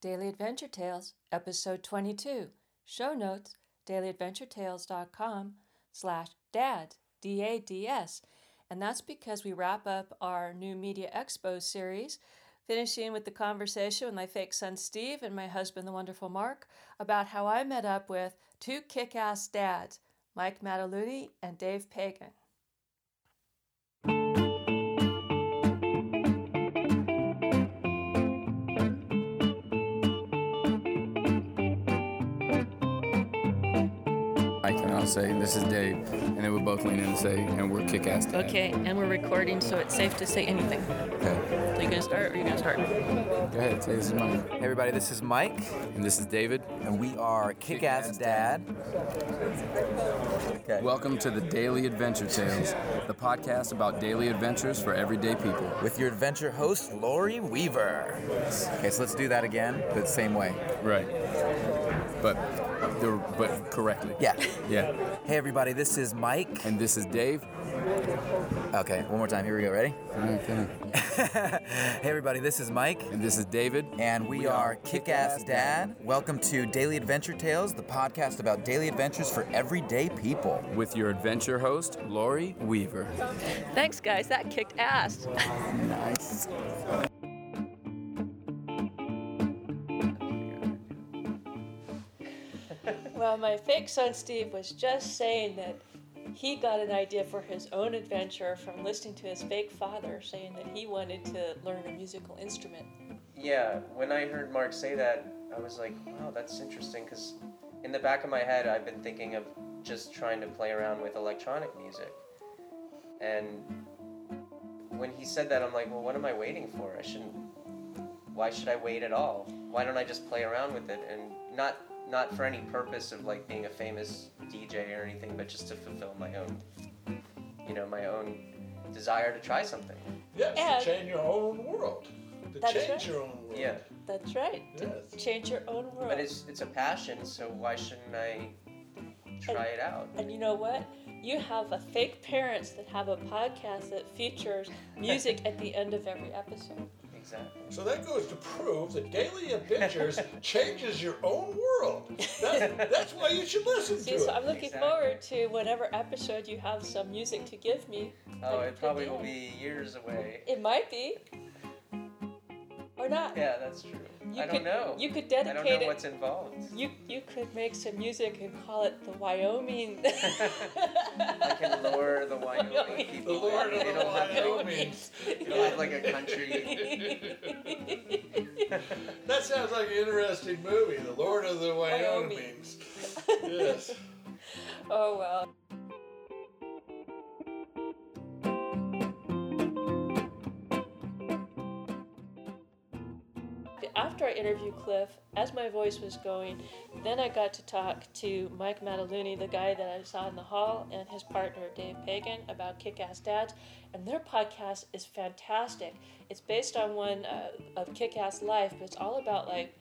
Daily Adventure Tales, Episode 22. Show notes, dailyadventuretales.com slash dads, D-A-D-S. And that's because we wrap up our new Media Expo series, finishing with the conversation with my fake son Steve and my husband, the wonderful Mark, about how I met up with two kick-ass dads, Mike Mataluni and Dave Pagan. Say, this is Dave. And then we both lean in and say, and we're kick ass. Okay, and we're recording, so it's safe to say anything. Okay. So you gonna start or are you gonna start? Go ahead, say this is Mike. Hey everybody, this is Mike. And this is David. And we are Kick Ass Dad. Okay. Welcome to the Daily Adventure Tales, the podcast about daily adventures for everyday people. With your adventure host, Lori Weaver. Okay, so let's do that again, but same way. Right. But the, but correctly. Yeah. Yeah. Hey everybody, this is Mike. And this is Dave. Okay, one more time. Here we go. Ready? Okay. hey everybody, this is Mike. And this is David. And we, we are Kick Ass Dad. Welcome to Daily Adventure Tales, the podcast about daily adventures for everyday people. With your adventure host, Lori Weaver. Thanks, guys. That kicked ass. nice. Well, my fake son Steve was just saying that he got an idea for his own adventure from listening to his fake father saying that he wanted to learn a musical instrument. Yeah, when I heard Mark say that, I was like, wow, that's interesting because in the back of my head, I've been thinking of just trying to play around with electronic music. And when he said that, I'm like, well, what am I waiting for? I shouldn't. Why should I wait at all? Why don't I just play around with it and not not for any purpose of like being a famous DJ or anything, but just to fulfill my own, you know, my own desire to try something. Yes, And- to change your own world. To That's change right. your own world. Yeah, That's right. Yes. To change your own world. but it's it's a passion, so why shouldn't I try it out? and you know what? You have a fake parents that have a podcast that features music at the end of every episode. Exactly. So that goes to prove that daily adventures changes your own world. That, that's why you should listen See, to so it. I'm looking Exactly. forward to whatever episode you have some music to give me. Oh, it probably will be years away. It might be. Or not. Yeah, that's true. You I could, don't know. You could dedicate it. I don't know it. what's involved. You you could make some music and call it the Wyoming. I can lure the Wyoming Wyoming. people. The Lord of in. the It'll have Wyoming. it'll have like a country. That sounds like an interesting movie, The Lord of the Wyoming. Yes. oh well. After I interviewed Cliff, as my voice was going, then I got to talk to Mike Mataluni, the guy that I saw in the hall, and his partner Dave Pagan about Kick Ass Dads. And their podcast is fantastic. It's based on one uh, of Kick Ass Life, but it's all about like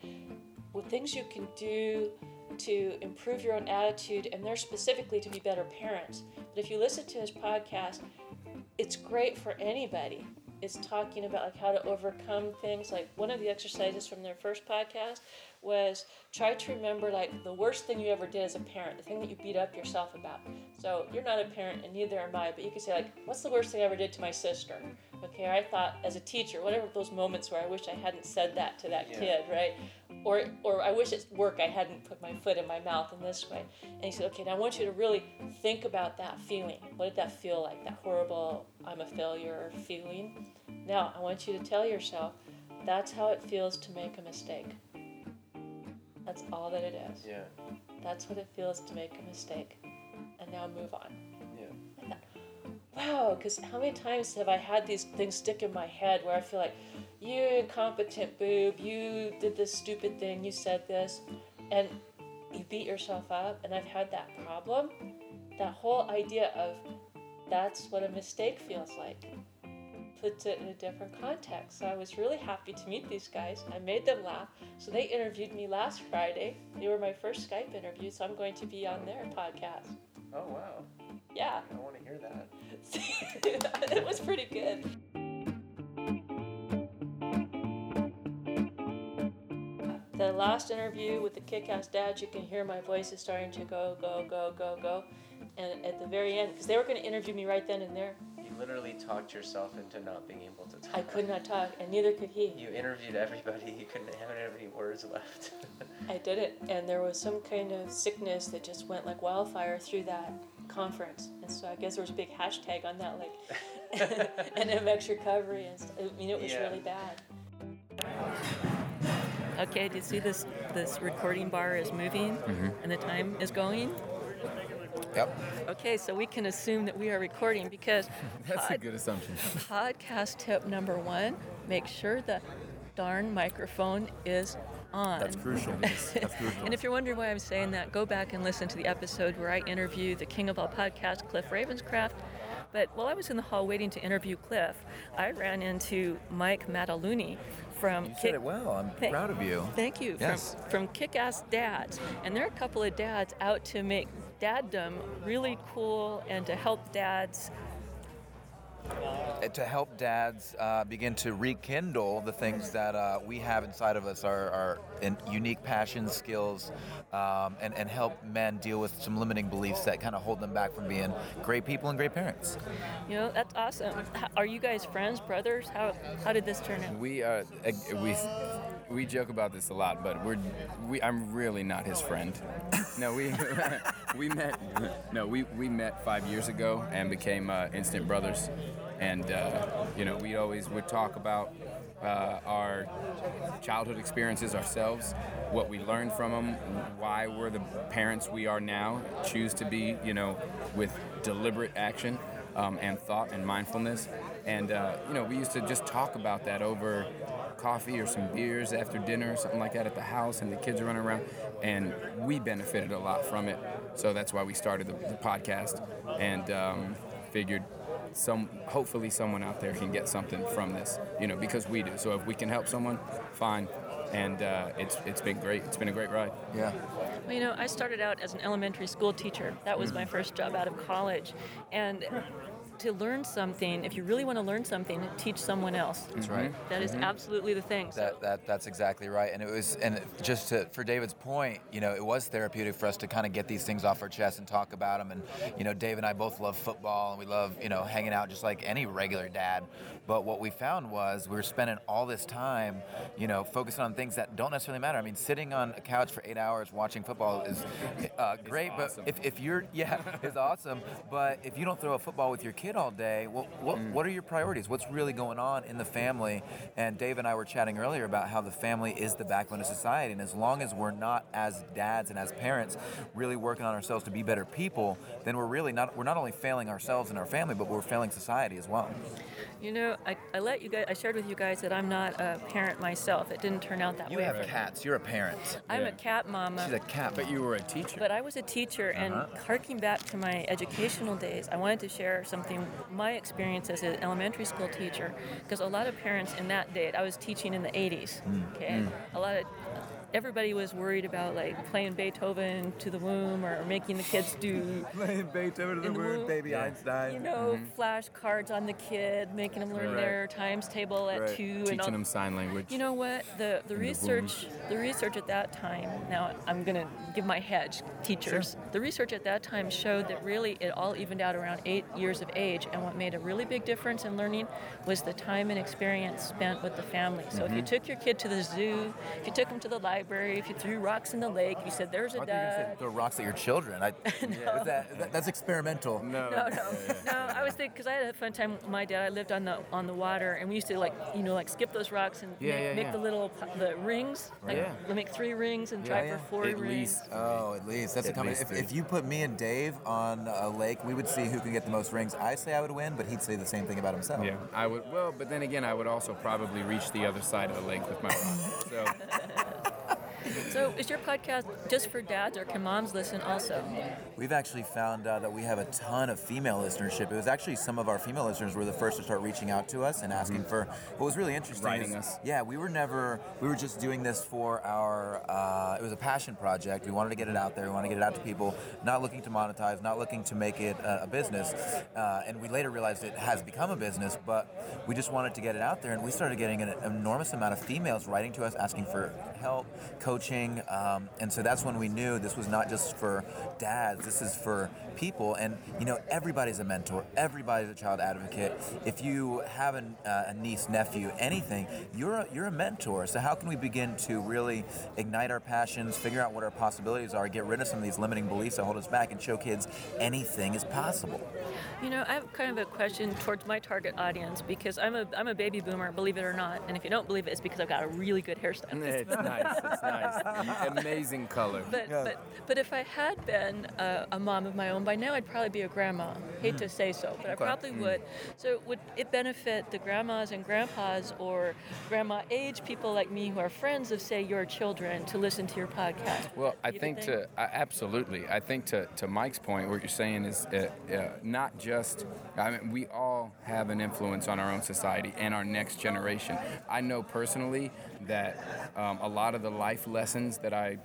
what things you can do to improve your own attitude, and they're specifically to be better parents. But if you listen to his podcast, it's great for anybody. It's talking about like how to overcome things. Like one of the exercises from their first podcast was try to remember like the worst thing you ever did as a parent, the thing that you beat up yourself about. So you're not a parent and neither am I, but you could say like, what's the worst thing I ever did to my sister? Okay, I thought as a teacher, whatever those moments where I wish I hadn't said that to that Yeah. kid, right? Or or I wish at work I hadn't put my foot in my mouth in this way. And he said, okay, now I want you to really think about that feeling. What did that feel like? That horrible I'm a failure feeling. Now I want you to tell yourself that's how it feels to make a mistake. That's all that it is. Yeah. That's what it feels to make a mistake. And now move on. Yeah. Wow, because how many times have I had these things stick in my head where I feel like, you incompetent boob, you did this stupid thing, you said this, and you beat yourself up, and I've had that problem. That whole idea of that's what a mistake feels like puts it in a different context. So I was really happy to meet these guys. I made them laugh. So they interviewed me last Friday. They were my first Skype interview, so I'm going to be on their podcast. Oh wow. Yeah. I want to hear that. it was pretty good. the last interview with the kick-ass dads, you can hear my voice is starting to go, go, go, go, go, and at the very end, because they were going to interview me right then and there, You literally talked yourself into not being able to talk. I could not talk, and neither could he. You interviewed everybody. You couldn't have any words left. I did it, and there was some kind of sickness that just went like wildfire through that conference, and so I guess there was a big hashtag on that, like NMX recovery, and st- I mean it was Yeah. really bad. Okay, do you see this? This recording bar is moving, mm-hmm. and the time is going. Yep. Okay, so we can assume that we are recording because That's a good assumption. podcast tip number one: make sure the darn microphone is on. That's crucial. That's crucial. And if you're wondering why I'm saying that, go back and listen to the episode where I interview the king of all podcasts, Cliff Ravenscraft. But while I was in the hall waiting to interview Cliff, I ran into Mike Mataluni from You said Kick- it well. I'm Thank- proud of you. Thank you. Yes. From, from Kick Ass Dads. And there are a couple of dads out to make daddom really cool and to help dads to help dads uh, begin to rekindle the things that uh, we have inside of us, our, our in unique passions, skills, um, and, and help men deal with some limiting beliefs that kind of hold them back from being great people and great parents. You know, that's awesome. Are you guys friends, brothers? How how did this turn out? We uh, we we joke about this a lot, but we're we I'm really not his friend. No, we we met no we we met five years ago and became uh, instant brothers, and uh, you know we always would talk about uh, our childhood experiences ourselves, what we learned from them, why we're the parents we are now, choose to be you know with deliberate action um, and thought and mindfulness. And uh, you know, we used to just talk about that over coffee or some beers after dinner or something like that at the house, and the kids are running around, and we benefited a lot from it. So that's why we started the, the podcast, and um, figured some hopefully someone out there can get something from this, you know, because we do. So if we can help someone, fine. And uh, it's it's been great. It's been a great ride. Yeah. Well, you know, I started out as an elementary school teacher. That was my first job out of college. And to learn something, if you really want to learn something, teach someone else. That's right. That is absolutely the thing. So, That, that that's exactly right, and it was, and just to for David's point, you know, it was therapeutic for us to kind of get these things off our chest and talk about them. And you know, Dave and I both love football, and we love you know hanging out just like any regular dad. But what we found was we were spending all this time, you know, focusing on things that don't necessarily matter. I mean, sitting on a couch for eight hours watching football is uh, great, awesome. but if, if you're yeah, it's awesome. But if you don't throw a football with your kid all day, well, what mm. what are your priorities? What's really going on in the family? And Dave and I were chatting earlier about how the family is the backbone of society, and as long as we're not as dads and as parents really working on ourselves to be better people, then we're really not we're not only failing ourselves and our family, but we're failing society as well. you know, I, I let you guys, I shared with you guys that I'm not a parent myself. It didn't turn out that You way. You have cats. You're a parent. I'm Yeah. a cat mama. She's a cat. But you were a teacher. But I was a teacher, and uh-huh. harking back to my educational days, I wanted to share something my experience as an elementary school teacher, because a lot of parents in that day, I was teaching in the 80s. Mm, okay, mm. a lot of everybody was worried about like playing Beethoven to the womb or making the kids do Playing Beethoven to the womb, baby Einstein. you know, mm-hmm. flashcards on the kid, making them learn Right. their times table at Right. two and Teaching all. them sign language. You know what? The the the research the research at that time. Now I'm gonna give my hedge, teachers. The research at that time showed that really it all evened out around eight years of age, and what made a really big difference in learning was the time and experience spent with the family. So if you mm-hmm. took your kid to the zoo, if you took them to the library, if you threw rocks in the lake, you said there's a I thought you were dad. throw rocks at your children. I, is that, that- that's experimental. no, No, no, no. I was thinking because I had a fun time with my dad. I lived on the on the water, and we used to like you know like skip those rocks and Yeah, make, yeah, make yeah. the little the rings. Like Yeah. we make three rings and try Yeah, for four At rings. least. Oh, at least that's a At comment. least If, if you put me and Dave on a lake, we would see who can get the most rings. I say I would win, but he'd say the same thing about himself. Yeah, I would. Well, but then again, I would also probably reach the other side of the lake with my rock. So So is your podcast just for dads, or can moms listen also? We've actually found uh, that we have a ton of female listenership. It was actually some of our female listeners were the first to start reaching out to us and asking for. What was really interesting Writing is, us. yeah, we were never. We were just doing this for our. Uh, it was a passion project. We wanted to get it out there. We wanted to get it out to people. Not looking to monetize. Not looking to make it a, a business. Uh, and we later realized it has become a business. But we just wanted to get it out there, and we started getting an enormous amount of females writing to us asking for help, coaching, um, and so that's when we knew this was not just for dads. This is for people, and you know everybody's a mentor. Everybody's a child advocate. If you have an, uh, a niece, nephew, anything, you're a, you're a mentor. So how can we begin to really ignite our passions, figure out what our possibilities are, get rid of some of these limiting beliefs that hold us back, and show kids anything is possible? You know, I have kind of a question towards my target audience because I'm a I'm a baby boomer, believe it or not. And if you don't believe it, it's because I've got a really good hairstyle. It's nice. It's nice. Amazing color. But, but but if I had been a, a mom of my own by now, I'd probably be a grandma. Hate to say so, but I probably would. So would it benefit the grandmas and grandpas or grandma age people like me who are friends of say your children to listen to your podcast? Well, I You think to I absolutely. I think to, to Mike's point, what you're saying is uh, uh, not just. I mean, we all have an influence on our own society and our next generation. I know personally that um, a lot of the life lessons that I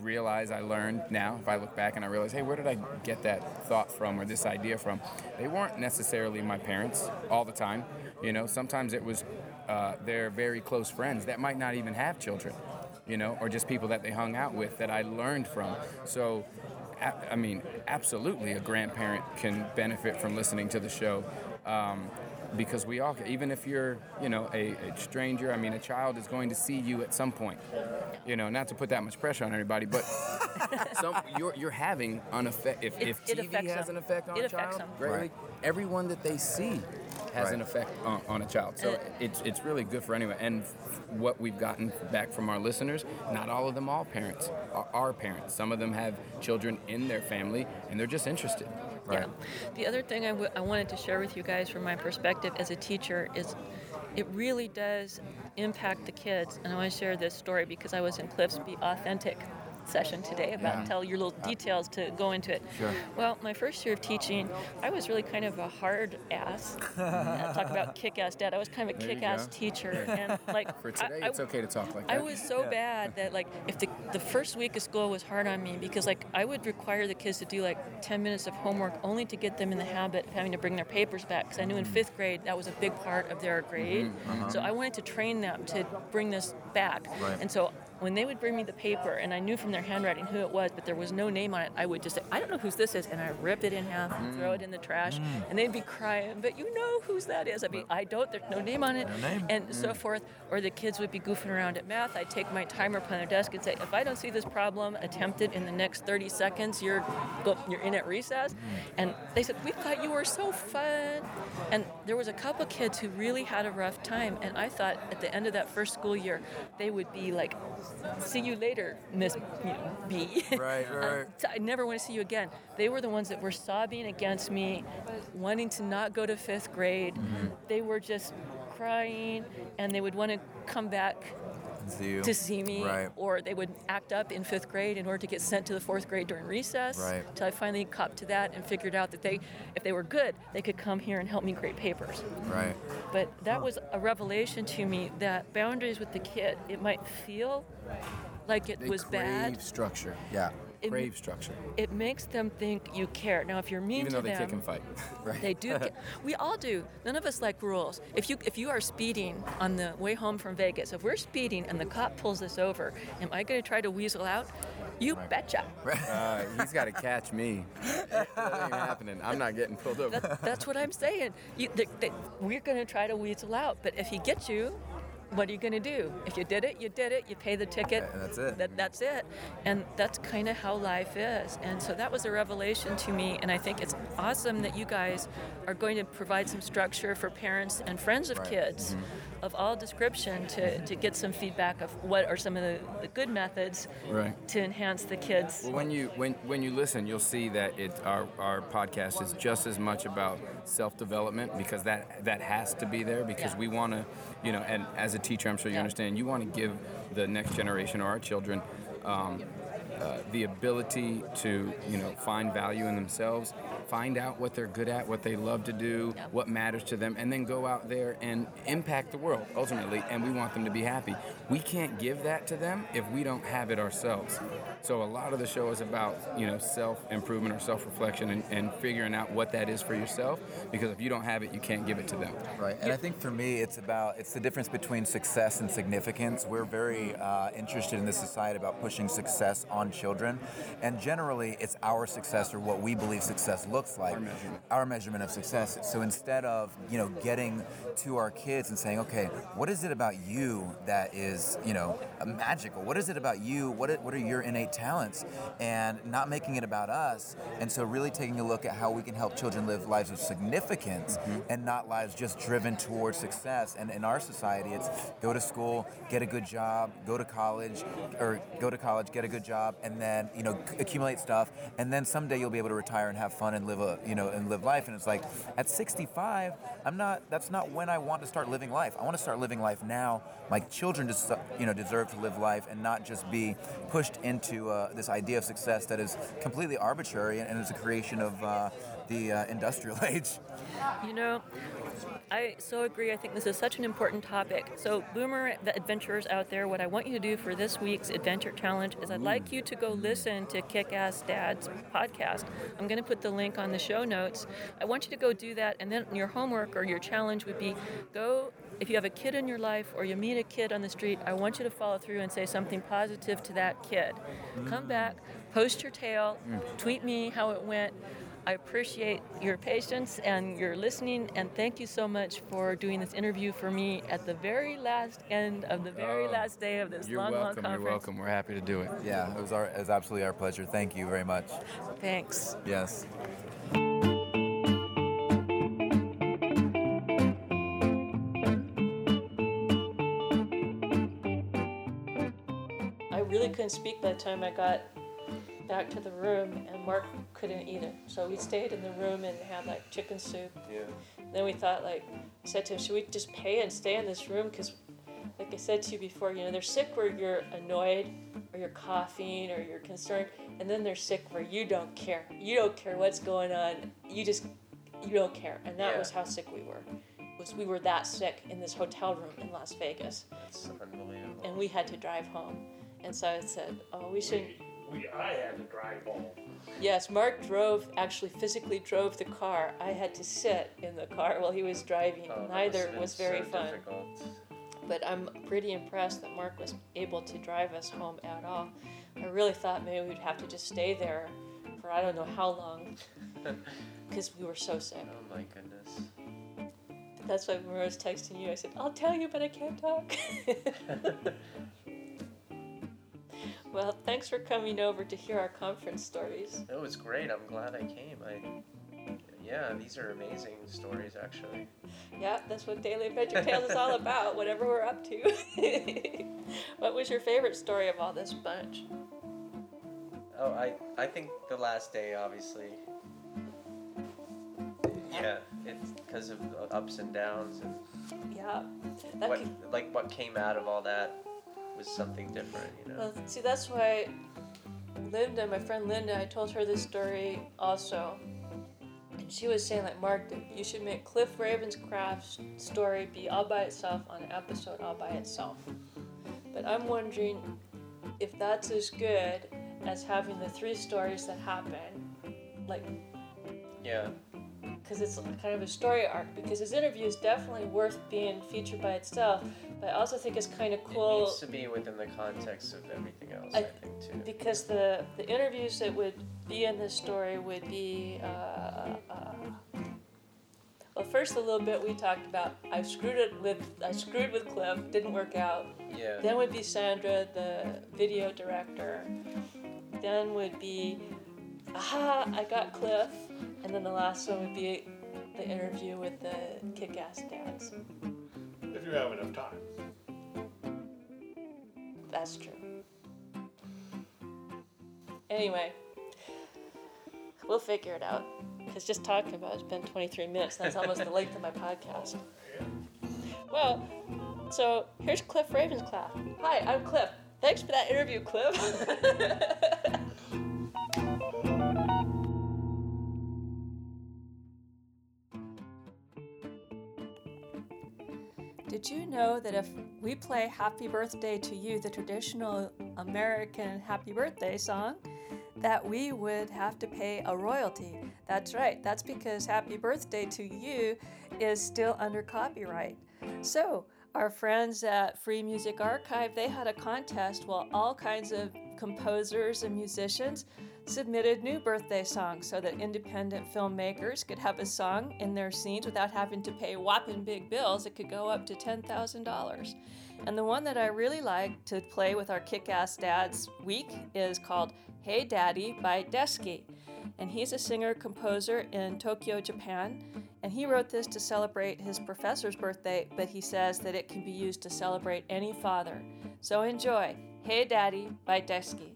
realize I learned now, if I look back and I realize, hey, where did I get that thought from or this idea from? They weren't necessarily my parents all the time. You know, sometimes it was uh, their very close friends that might not even have children, you know, or just people that they hung out with that I learned from. So, I mean, absolutely, a grandparent can benefit from listening to the show. Um, because we all, even if you're, you know, a, a stranger, I mean, a child is going to see you at some point. You know, not to put that much pressure on everybody, but some, you're, you're having an effect. If, It- if it TV affects has them. an effect on It a child, them. greatly, Right. everyone that they see has Right. an effect on, on a child. So And- it's, it's really good for anyone. And what we've gotten back from our listeners, not all of them all parents are, are parents. Some of them have children in their family, and they're just interested. Right. Yeah. The other thing I, w- I wanted to share with you guys from my perspective as a teacher is it really does impact the kids. And I want to share this story because I was in Cliff's Be Authentic session today about Yeah. tell your little details to go into it. Sure. Well, my first year of teaching, I was really kind of a hard ass. Talk about kick ass dad. I was kind of a kick ass teacher. And like For today, I- it's okay to talk like that. I was so bad that like if the the first week of school was hard on me because like I would require the kids to do like 10 minutes of homework only to get them in the habit of having to bring their papers back because I knew in mm. fifth grade that was a big part of their mm-hmm, grade. Uh-huh. So I wanted to train them to bring this back. Right. And so when they would bring me the paper and I knew from their handwriting who it was, but there was no name on it, I would just say, I don't know whose this is, and I rip it in half, and throw it in the trash, mm. and they'd be crying, but you know whose that is. I'd be, I don't, there's no name on it, No name. and so mm. forth. Or the kids would be goofing around at math. I'd take my timer up on their desk and say, if I don't see this problem attempted in the next 30 seconds, you're go, you're in at recess. Mm. And they said, we thought you were so fun. And there was a couple kids who really had a rough time. And I thought at the end of that first school year, they would be like, see you later, Miss B. Right, right. so I never want to see you again. They were the ones that were sobbing against me, wanting to not go to fifth grade. Mm-hmm. They were just crying, and they would want to come back See to see me, Right. or they would act up in fifth grade in order to get sent to the fourth grade during recess. Right. Till I finally copped to that and figured out that they, if they were good, they could come here and help me grade papers. Right. But that was a revelation to me that boundaries with the kid, it might feel like it They was crave bad. structure. Yeah. It- structure. It makes them think you care. Now, if you're mean Even to though they them, kick and fight. they do. we all do. None of us like rules. If you if you are speeding on the way home from Vegas, if we're speeding and the cop pulls us over, am I going to try to weasel out? You betcha. Uh, he's got to catch me. that ain't happening. I'm not getting pulled over. That, that's what I'm saying. You, we're going to try to weasel out, but if he gets you, what are you going to do? If you did it, you did it. You pay the ticket. And that's it. That, that's it. And that's kind of how life is. And so that was a revelation to me. And I think it's awesome that you guys are going to provide some structure for parents and friends of Right. kids mm-hmm. Of all description to, to get some feedback of what are some of the, the good methods Right. to enhance the kids. Well, when you when when you listen, you'll see that it our our podcast is just as much about self development because that that has to be there because Yeah. we want to, you know, and as a teacher, I'm sure you Yeah. understand, you want to give the next generation or our children. Um, uh, the ability to you know find value in themselves find out what they're good at, what they love to do, Yeah. what matters to them, and then go out there and impact the world ultimately. And we want them to be happy. We can't give that to them if we don't have it ourselves. So a lot of the show is about you know self improvement or self reflection and, and figuring out what that is for yourself. Because if you don't have it, you can't give it to them. Right, and I think for me, it's about it's the difference between success and significance. We're very uh, interested in this society about pushing success on children, and generally, it's our success or what we believe success looks like, Our measurement. our measurement of success. So instead of you know getting to our kids and saying, okay, what is it about you that is you know magical? What is it about you? What are, what are your innate talents? And not making it about us, and so really taking a look at how we can help children live lives of significance mm-hmm. and not lives just driven towards success. And in our society, it's go to school, get a good job, go to college, or go to college, get a good job, and then you know accumulate stuff, and then someday you'll be able to retire and have fun and live a you know and live life. And it's like at 65, I'm not. That's not when I want to start living life. I want to start living life now. My children just you know deserve to live life and not just be pushed into uh, this idea of success that is completely arbitrary and is a creation of uh, the uh, industrial age. You know, I so agree. I think this is such an important topic. So, Boomer the adventurers out there, what I want you to do for this week's adventure challenge is I'd like you to go listen to Kick Ass Dad's podcast. I'm going to put the link on the show notes. I want you to go do that, and then your homework or your challenge would be go. If you have a kid in your life or you meet a kid on the street, I want you to follow through and say something positive to that kid. Come back, post your tale, tweet me how it went. I appreciate your patience and your listening, and thank you so much for doing this interview for me at the very last end of the very Oh, last day of this You're long, welcome. long You're welcome. We're happy to do it. Yeah, it was our it was absolutely our pleasure. Thank you very much. Thanks. Yes. I really couldn't speak by the time I got back to the room, and Mark couldn't eat it. So we stayed in the room and had like chicken soup. Yeah. Then we thought, like, said to him, should we just pay and stay in this room? Because, like I said to you before, you know, they're sick where you're annoyed or you're coughing or you're concerned, and then they're sick where you don't care. You don't care what's going on. You just, you don't care. And that Yeah. was how sick we were. Was we were that sick in this hotel room in Las Vegas, It's unbelievable. and we had to drive home. And so I said, oh, we should. We, I had to drive home. Yes, Mark drove, actually physically drove the car. I had to sit in the car while he was driving. Oh, Neither was very so fun. Difficult. But I'm pretty impressed that Mark was able to drive us home at all. I really thought maybe we'd have to just stay there for I don't know how long because we were so sick. Oh my goodness. That's why when I was texting you, I said, I'll tell you, but I can't talk. well, thanks for coming over to hear our conference stories. It was great. I'm glad I came. I. Yeah, these are amazing stories, actually. Yeah, that's what Daily Adventure Tales is all about, whatever we're up to. what was your favorite story of all this bunch? Oh, I I think the last day, obviously. Yeah, it's because of the ups and downs and Yeah. That what could- like what came out of all that was something different, you know. Well, see, that's why Linda, my friend Linda, I told her this story also. And she was saying, like, Mark, you should make Cliff Ravenscraft's story be all by itself on an episode all by itself. But I'm wondering if that's as good as having the three stories that happen, like, Yeah, because it's kind of a story arc. Because his interview is definitely worth being featured by itself. But I also think it's kind of cool. it cool. needs to be within the context of everything else. I, I- think too. because the the interviews that would be in this story would be uh, uh, well first a little bit we talked about I screwed it with I screwed with Cliff didn't work out Yeah. then would be Sandra the video director then would be aha I got Cliff and then the last one would be the interview with the kick-ass dads If you have enough time. That's true. Anyway, we'll figure it out. Because just talking about it's been 23 minutes. That's almost the length of my podcast. Well, so here's Cliff Ravenscraft. Hi, I'm Cliff. Thanks for that interview, Cliff. if we play Happy Birthday to You, the traditional American Happy Birthday song, that we would have to pay a royalty. That's right, that's because Happy Birthday to You is still under copyright. So, our friends at Free Music Archive, they had a contest while all kinds of composers and musicians submitted new birthday songs so that independent filmmakers could have a song in their scenes without having to pay whopping big bills. It could go up to $10,000. And the one that I really like to play with our Kick Ass Dads week is called Hey Daddy by Deski. And he's a singer composer in Tokyo, Japan. And he wrote this to celebrate his professor's birthday, but he says that it can be used to celebrate any father. So enjoy Hey Daddy by Deski.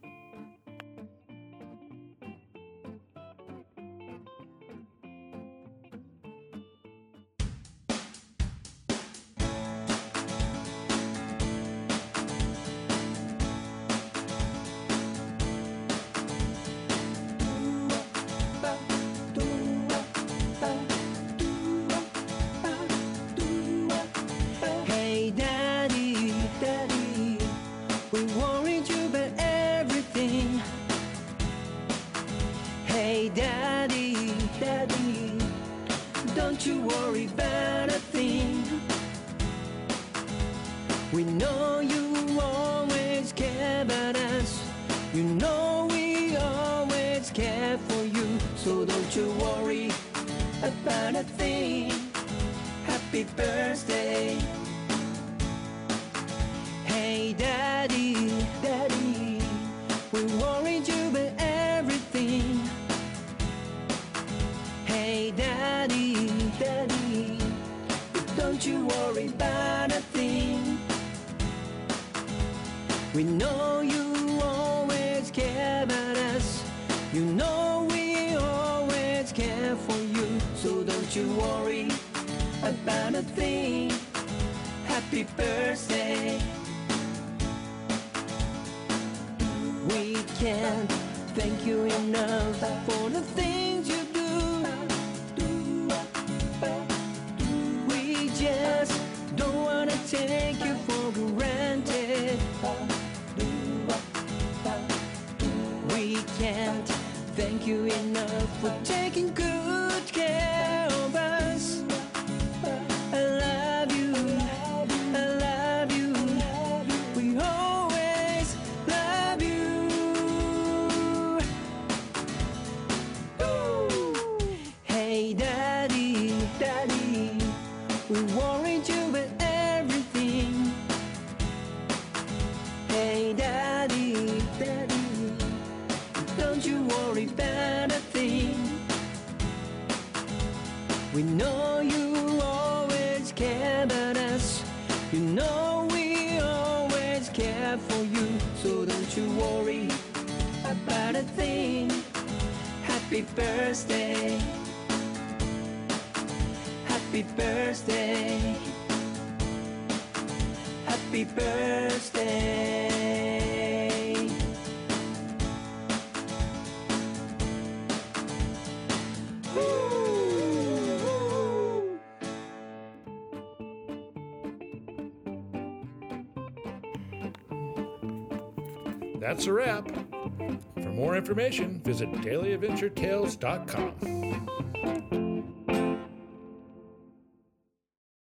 We know you always care about us. You know we always care for you. So don't you worry about a thing. Happy birthday. We can't thank you enough for the things you do. We just don't wanna take you for thank you enough for taking good Happy birthday. Happy birthday. Happy birthday. That's a wrap. Information, visit dailyadventuretales.com.